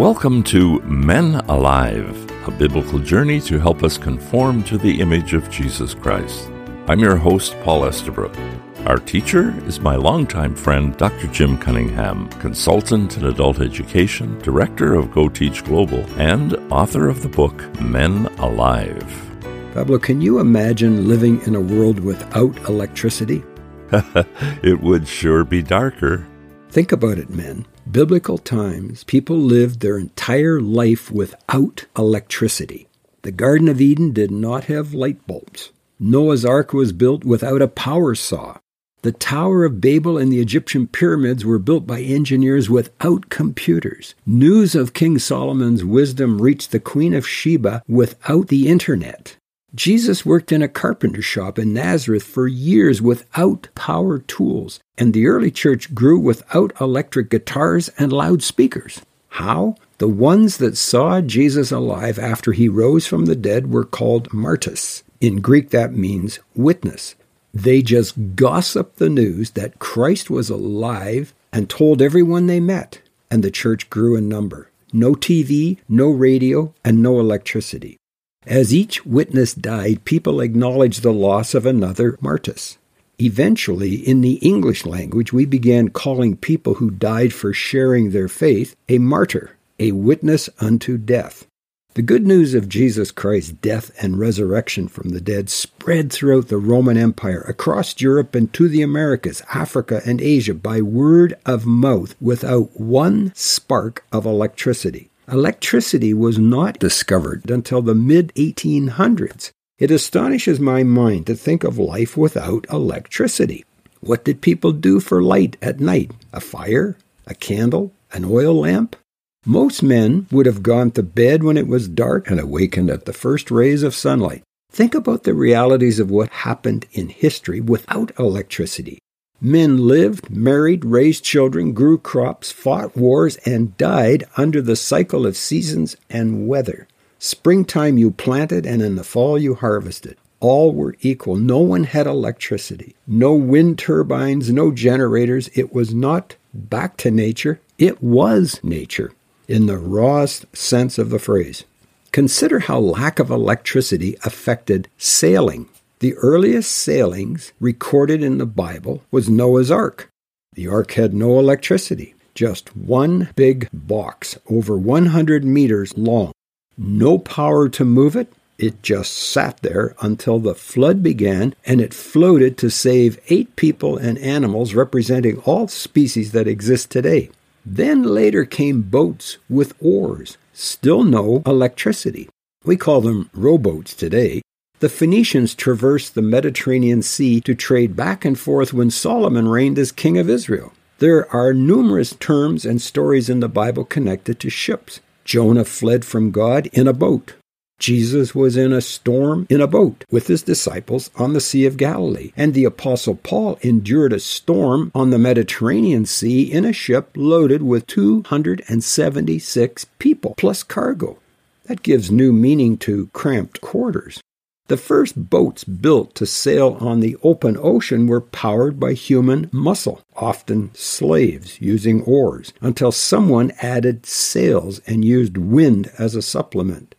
Welcome to Men Alive, a biblical journey to help us conform to the image of Jesus Christ. I'm your host, Paul Estabrooks. Our teacher is my longtime friend, Dr. Jim Cunningham, consultant in adult education, director of Go Teach Global, and author of the book Men Alive. Pablo, can you imagine living in a world without electricity? it would sure be darker. Think about it, men. Biblical times, people lived their entire life without electricity. The Garden of Eden did not have light bulbs. Noah's Ark was built without a power saw. The Tower of Babel and the Egyptian pyramids were built by engineers without computers. News of King Solomon's wisdom reached the Queen of Sheba without the internet. Jesus worked in a carpenter shop in Nazareth for years without power tools, and the early church grew without electric guitars and loudspeakers. How? The ones that saw Jesus alive after he rose from the dead were called martyrs. In Greek, that means witness. They just gossiped the news that Christ was alive and told everyone they met, and the church grew in number. No TV, no radio, and no electricity. As each witness died, people acknowledged the loss of another martyrs. Eventually, in the English language, we began calling people who died for sharing their faith a martyr, a witness unto death. The good news of Jesus Christ's death and resurrection from the dead spread throughout the Roman Empire, across Europe and to the Americas, Africa, and Asia by word of mouth without one spark of electricity. Electricity was not discovered until the mid 1800s. It astonishes my mind to think of life without electricity. What did people do for light at night? A fire? A candle? An oil lamp? Most men would have gone to bed when it was dark and awakened at the first rays of sunlight. Think about the realities of what happened in history without electricity. Men lived, married, raised children, grew crops, fought wars, and died under the cycle of seasons and weather. Springtime you planted, and in the fall you harvested. All were equal. No one had electricity. No wind turbines, no generators. It was not back to nature. It was nature in the rawest sense of the phrase. Consider how lack of electricity affected sailing the earliest sailings recorded in the Bible was Noah's Ark. The ark had no electricity, just one big box over 100 meters long. No power to move it, it just sat there until the flood began and it floated to save eight people and animals representing all species that exist today. Then later came boats with oars, still no electricity. We call them rowboats today, the Phoenicians traversed the Mediterranean Sea to trade back and forth when Solomon reigned as king of Israel. There are numerous terms and stories in the Bible connected to ships. Jonah fled from God in a boat. Jesus was in a storm in a boat with his disciples on the Sea of Galilee, and the Apostle Paul endured a storm on the Mediterranean Sea in a ship loaded with 276 people plus cargo. That gives new meaning to cramped quarters. The first boats built to sail on the open ocean were powered by human muscle, often slaves using oars, until someone added sails and used wind as a supplement.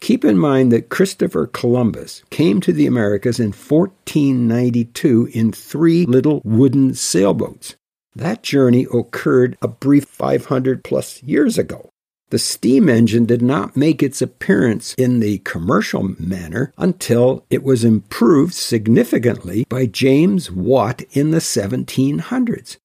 Keep in mind that Christopher Columbus came to the Americas in 1492 in three little wooden sailboats. That journey occurred a brief 500 plus years ago. The steam engine did not make its appearance in the commercial manner until it was improved significantly by James Watt in the 1700s.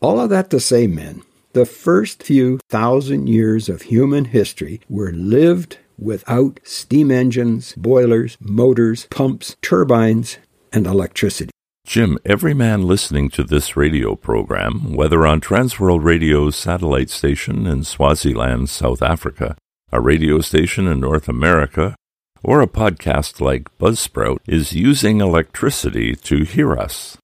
All of that to say, men, the first few thousand years of human history were lived without steam engines, boilers, motors, pumps, turbines, and electricity. Jim, every man listening to this radio program, whether on Transworld Radio's satellite station in Swaziland, South Africa, a radio station in North America, or a podcast like Buzzsprout, is using electricity to hear us.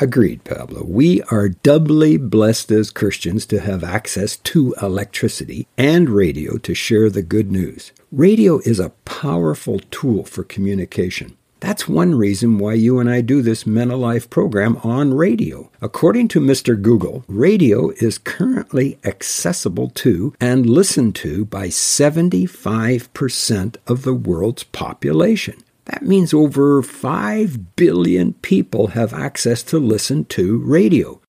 Agreed, Pablo. We are doubly blessed as Christians to have access to electricity and radio to share the good news. Radio is a powerful tool for communication. That's one reason why you and I do this Men Alive program on radio. According to Mr. Google, radio is currently accessible to and listened to by 75% of the world's population. That means over 5 billion people have access to listen to radio.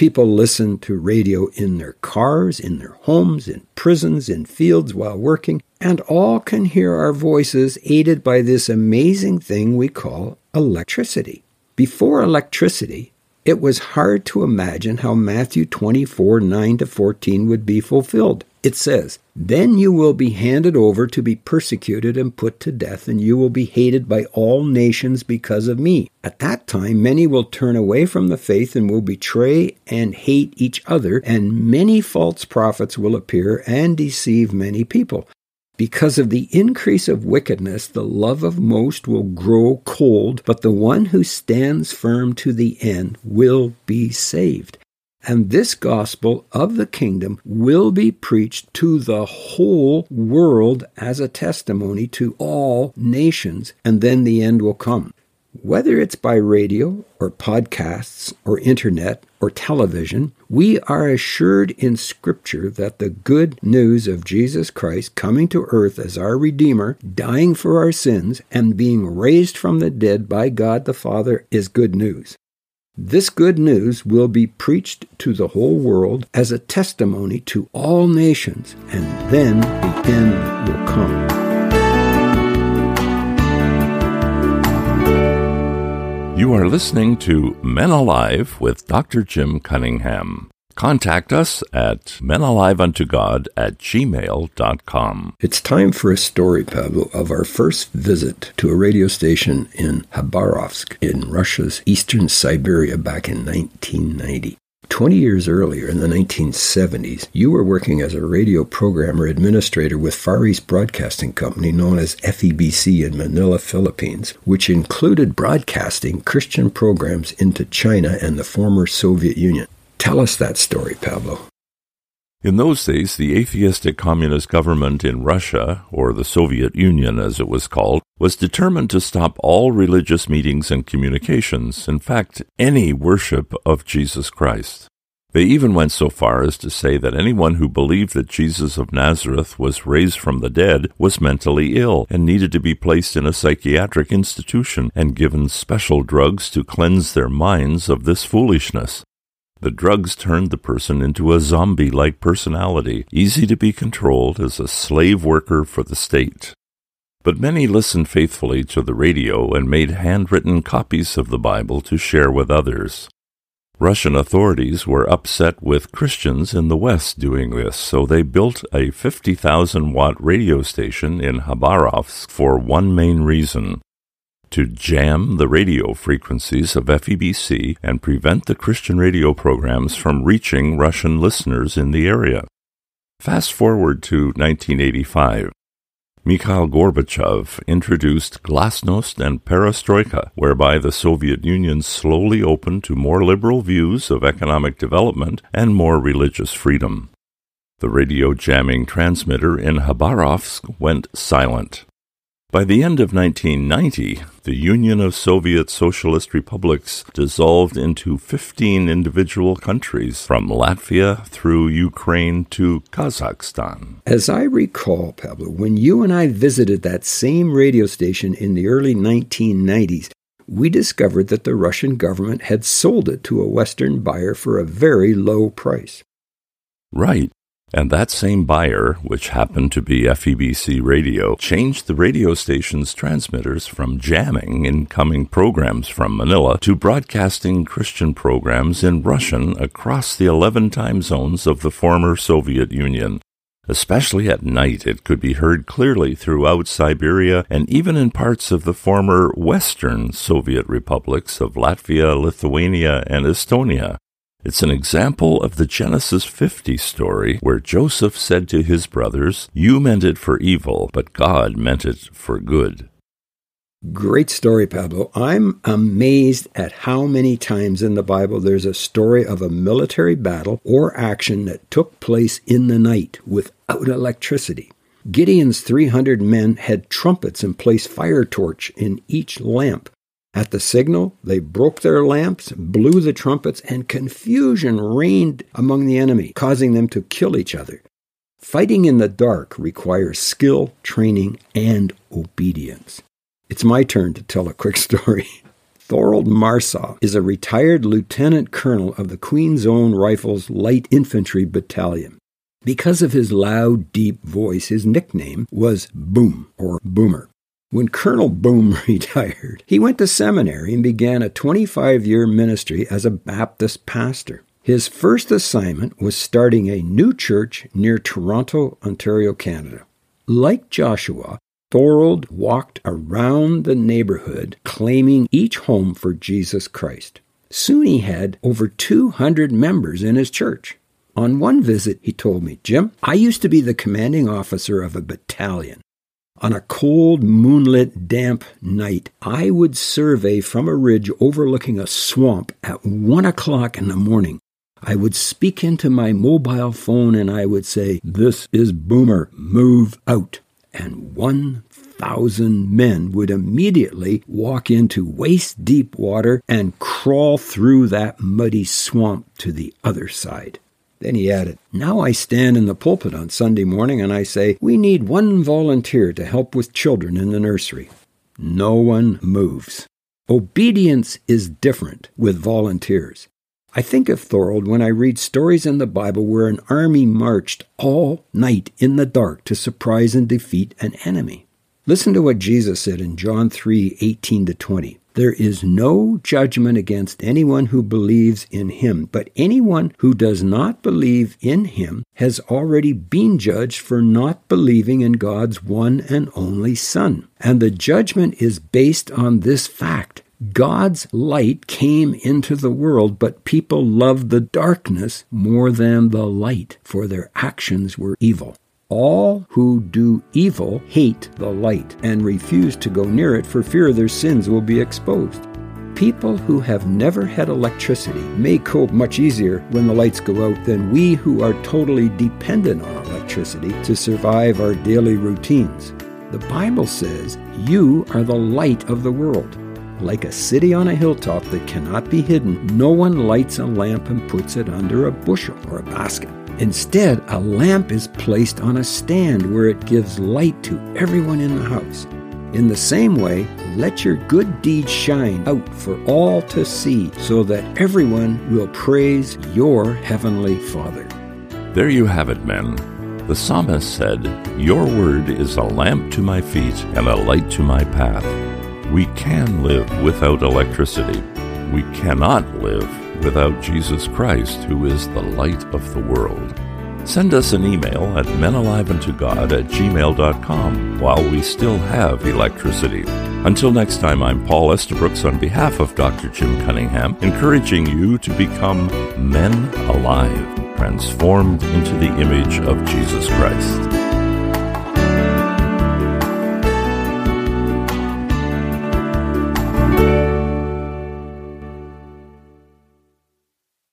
People listen to radio in their cars, in their homes, in prisons, in fields while working, and all can hear our voices aided by this amazing thing we call electricity. Before electricity, it was hard to imagine how Matthew 24 9 to 14 would be fulfilled. It says, Then you will be handed over to be persecuted and put to death, and you will be hated by all nations because of me. At that time, many will turn away from the faith and will betray and hate each other, and many false prophets will appear and deceive many people. Because of the increase of wickedness, the love of most will grow cold, but the one who stands firm to the end will be saved. And this gospel of the kingdom will be preached to the whole world as a testimony to all nations, and then the end will come. Whether it's by radio or podcasts or internet or television, we are assured in Scripture that the good news of Jesus Christ coming to earth as our Redeemer, dying for our sins, and being raised from the dead by God the Father is good news. This good news will be preached to the whole world as a testimony to all nations, and then the end will come. You are listening to Men Alive with Dr. Jim Cunningham. Contact us at menaliveuntogod at gmail.com. It's time for a story, Pablo, of our first visit to a radio station in Khabarovsk in Russia's eastern Siberia back in 1990. 20 years earlier, in the 1970s, you were working as a radio programmer administrator with Far East Broadcasting Company known as FEBC in Manila, Philippines, which included broadcasting Christian programs into China and the former Soviet Union. Tell us that story, Pablo. In those days, the atheistic communist government in Russia, or the Soviet Union as it was called, was determined to stop all religious meetings and communications, in fact, any worship of Jesus Christ. They even went so far as to say that anyone who believed that Jesus of Nazareth was raised from the dead was mentally ill and needed to be placed in a psychiatric institution and given special drugs to cleanse their minds of this foolishness. The drugs turned the person into a zombie like personality, easy to be controlled as a slave worker for the state. But many listened faithfully to the radio and made handwritten copies of the Bible to share with others. Russian authorities were upset with Christians in the West doing this, so they built a 50,000 watt radio station in Khabarovsk for one main reason to jam the radio frequencies of FEBC and prevent the Christian radio programs from reaching Russian listeners in the area. Fast forward to 1985. Mikhail Gorbachev introduced Glasnost and Perestroika, whereby the Soviet Union slowly opened to more liberal views of economic development and more religious freedom. The radio jamming transmitter in Khabarovsk went silent. By the end of 1990, the Union of Soviet Socialist Republics dissolved into 15 individual countries, from Latvia through Ukraine to Kazakhstan. As I recall, Pablo, when you and I visited that same radio station in the early 1990s, we discovered that the Russian government had sold it to a Western buyer for a very low price. Right. And that same buyer, which happened to be FEBC Radio, changed the radio station's transmitters from jamming incoming programs from Manila to broadcasting Christian programs in Russian across the 11 time zones of the former Soviet Union. Especially at night, it could be heard clearly throughout Siberia and even in parts of the former Western Soviet republics of Latvia, Lithuania, and Estonia. It's an example of the Genesis 50 story where Joseph said to his brothers, You meant it for evil, but God meant it for good. Great story, Pablo. I'm amazed at how many times in the Bible there's a story of a military battle or action that took place in the night without electricity. Gideon's 300 men had trumpets and placed fire torch in each lamp. At the signal, they broke their lamps, blew the trumpets, and confusion reigned among the enemy, causing them to kill each other. Fighting in the dark requires skill, training, and obedience. It's my turn to tell a quick story. Thorold Marsaw is a retired lieutenant colonel of the Queen's Own Rifles Light Infantry Battalion. Because of his loud, deep voice, his nickname was Boom or Boomer. When Colonel Boom retired, he went to seminary and began a 25 year ministry as a Baptist pastor. His first assignment was starting a new church near Toronto, Ontario, Canada. Like Joshua, Thorold walked around the neighborhood claiming each home for Jesus Christ. Soon he had over 200 members in his church. On one visit, he told me, Jim, I used to be the commanding officer of a battalion. On a cold, moonlit, damp night, I would survey from a ridge overlooking a swamp at one o'clock in the morning. I would speak into my mobile phone and I would say, This is Boomer, move out and 1,000 men would immediately walk into waist deep water and crawl through that muddy swamp to the other side. Then he added, Now I stand in the pulpit on Sunday morning and I say, We need one volunteer to help with children in the nursery. No one moves. Obedience is different with volunteers. I think of Thorold when I read stories in the Bible where an army marched all night in the dark to surprise and defeat an enemy. Listen to what Jesus said in John 3 18 to 20. There is no judgment against anyone who believes in him, but anyone who does not believe in him has already been judged for not believing in God's one and only Son. And the judgment is based on this fact God's light came into the world, but people loved the darkness more than the light, for their actions were evil. All who do evil hate the light and refuse to go near it for fear their sins will be exposed. People who have never had electricity may cope much easier when the lights go out than we who are totally dependent on electricity to survive our daily routines. The Bible says, You are the light of the world. Like a city on a hilltop that cannot be hidden, no one lights a lamp and puts it under a bushel or a basket. Instead, a lamp is placed on a stand where it gives light to everyone in the house. In the same way, let your good deeds shine out for all to see, so that everyone will praise your heavenly Father. There you have it, men. The psalmist said, Your word is a lamp to my feet and a light to my path. We can live without electricity. We cannot live without Jesus Christ, who is the light of the world. Send us an email at menaliveuntogod at gmail.com while we still have electricity. Until next time, I'm Paul Estabrooks on behalf of Dr. Jim Cunningham, encouraging you to become men alive, transformed into the image of Jesus Christ.